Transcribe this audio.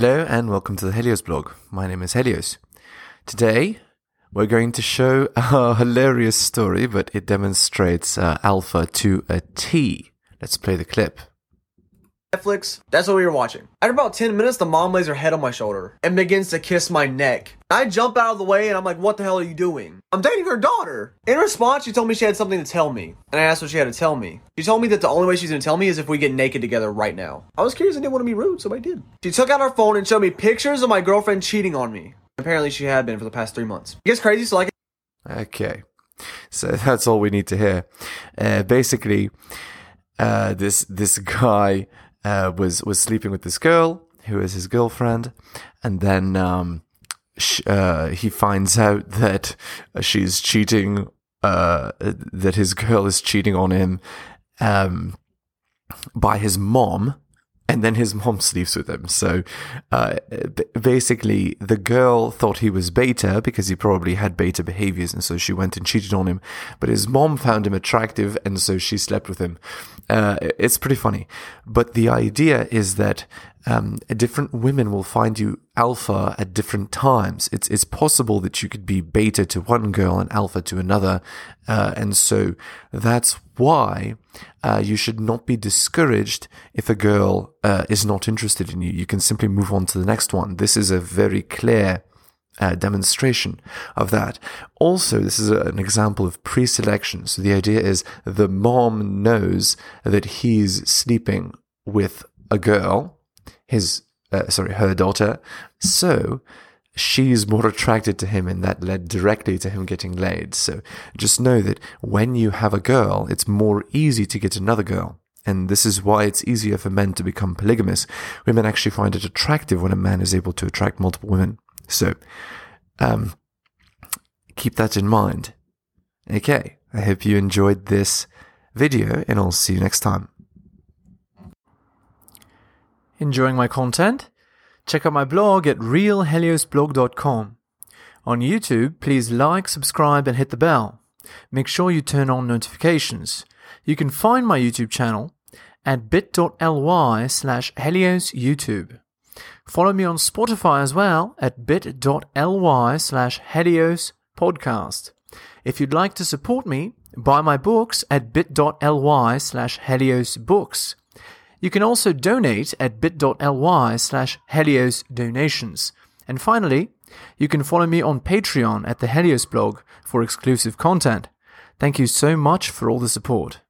Hello and welcome to the Helios blog. My name is Helios. Today we're going to show a hilarious story, but it demonstrates uh, alpha to a T. Let's play the clip. Netflix, that's what we were watching. After about 10 minutes, the mom lays her head on my shoulder and begins to kiss my neck. I jump out of the way and I'm like, what the hell are you doing? I'm dating her daughter. In response, she told me she had something to tell me. And I asked what she had to tell me. She told me that the only way she's gonna tell me is if we get naked together right now. I was curious and didn't want to be rude, so I did. She took out her phone and showed me pictures of my girlfriend cheating on me. Apparently, she had been for the past three months. It gets crazy, so like, Okay. So that's all we need to hear. Uh, basically, uh, this this guy uh, was was sleeping with this girl who is his girlfriend, and then um, sh- uh, he finds out that she's cheating, uh, that his girl is cheating on him um, by his mom. And then his mom sleeps with him. So uh, b- basically, the girl thought he was beta because he probably had beta behaviors. And so she went and cheated on him. But his mom found him attractive. And so she slept with him. Uh, it's pretty funny. But the idea is that um, different women will find you alpha at different times. It's it's possible that you could be beta to one girl and alpha to another, uh, and so that's why uh, you should not be discouraged if a girl uh, is not interested in you. You can simply move on to the next one. This is a very clear uh, demonstration of that. Also, this is a, an example of pre-selection. So the idea is the mom knows that he's sleeping with a girl, his uh, sorry, her daughter. So she's more attracted to him, and that led directly to him getting laid. So just know that when you have a girl, it's more easy to get another girl. And this is why it's easier for men to become polygamous. Women actually find it attractive when a man is able to attract multiple women. So, um, keep that in mind. Okay, I hope you enjoyed this video, and I'll see you next time. Enjoying my content? Check out my blog at realheliosblog.com. On YouTube, please like, subscribe, and hit the bell. Make sure you turn on notifications. You can find my YouTube channel at bit.ly slash heliosyoutube. Follow me on Spotify as well at bit.ly slash helios podcast. If you'd like to support me, buy my books at bit.ly slash helios books. You can also donate at bit.ly slash helios donations. And finally, you can follow me on Patreon at the Helios blog for exclusive content. Thank you so much for all the support.